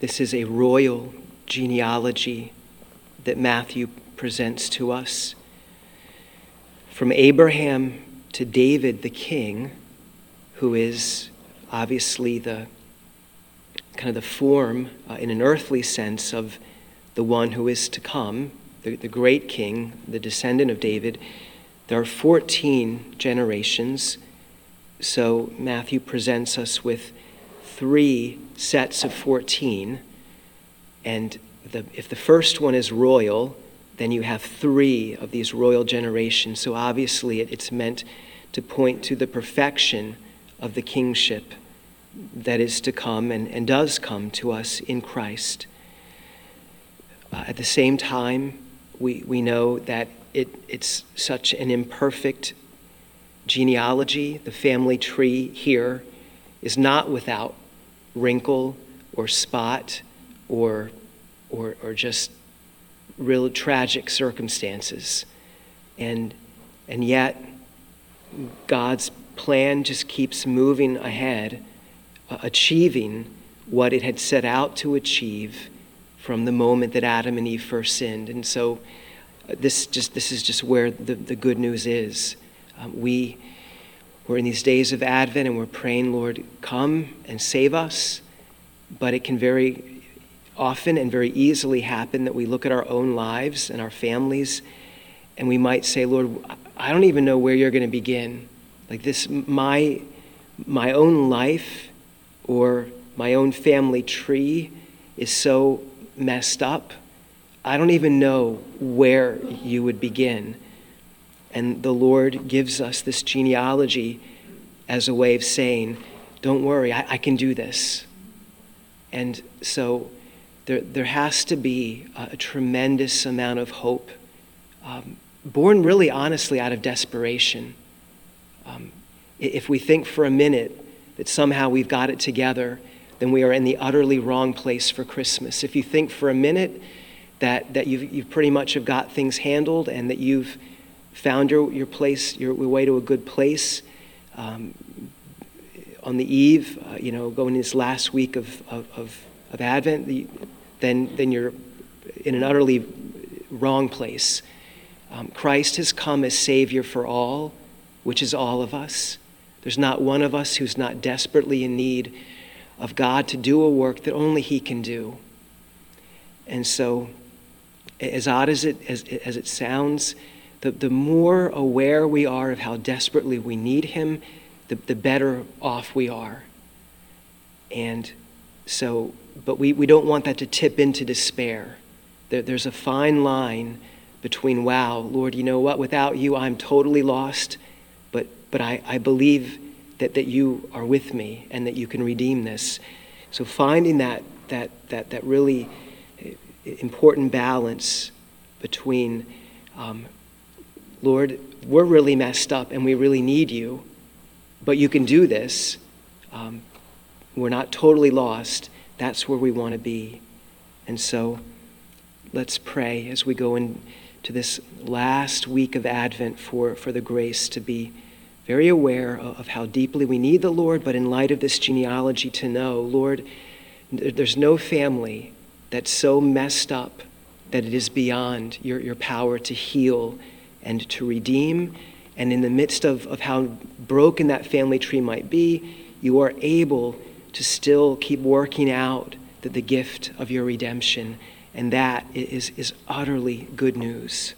This is a royal genealogy that Matthew presents to us. From Abraham to David the king, who is obviously the kind of the form uh, in an earthly sense of the one who is to come, the, the great king, the descendant of David. There are 14 generations. So Matthew presents us with three sets of 14. And the, if the first one is royal, then you have three of these royal generations. So obviously, it, it's meant to point to the perfection of the kingship that is to come and, and does come to us in Christ. Uh, at the same time, we, we know that it, it's such an imperfect genealogy. The family tree here is not without wrinkle or spot or, or, or just real tragic circumstances. And, and yet, God's plan just keeps moving ahead, uh, achieving what it had set out to achieve from the moment that Adam and Eve first sinned. And so, uh, this, just, this is just where the, the good news is. Um, we, we're in these days of Advent and we're praying, Lord, come and save us. But it can very often and very easily happen that we look at our own lives and our families and we might say, Lord, I don't even know where you're going to begin. Like this, my, my own life or my own family tree is so messed up. I don't even know where you would begin. And the Lord gives us this genealogy as a way of saying, Don't worry, I, I can do this. And so there, there has to be a, a tremendous amount of hope, um, born really honestly out of desperation. Um, if we think for a minute that somehow we've got it together, then we are in the utterly wrong place for Christmas. If you think for a minute that, that you've, you pretty much have got things handled and that you've found your, your place, your, way to a good place, um, on the eve, uh, you know, going in this last week of, of, of, of Advent, the, then, then you're in an utterly wrong place. Um, Christ has come as Savior for all, which is all of us. There's not one of us who's not desperately in need of God to do a work that only He can do. And so, as odd as it, as, as it sounds, the, the more aware we are of how desperately we need Him, the, the better off we are. And so, but we, we don't want that to tip into despair. There, there's a fine line between, wow, Lord, you know what? Without you, I'm totally lost but but I, I believe that, that you are with me and that you can redeem this. So finding that, that, that, that really important balance between, um, Lord, we're really messed up and we really need you, but you can do this. Um, we're not totally lost. That's where we want to be. And so let's pray as we go into this last week of Advent for, for the grace to be very aware of how deeply we need the Lord, but in light of this genealogy, to know, Lord, there's no family that's so messed up that it is beyond your, your power to heal and to redeem. And in the midst of, of how broken that family tree might be, you are able to still keep working out the, the gift of your redemption. And that is, is utterly good news.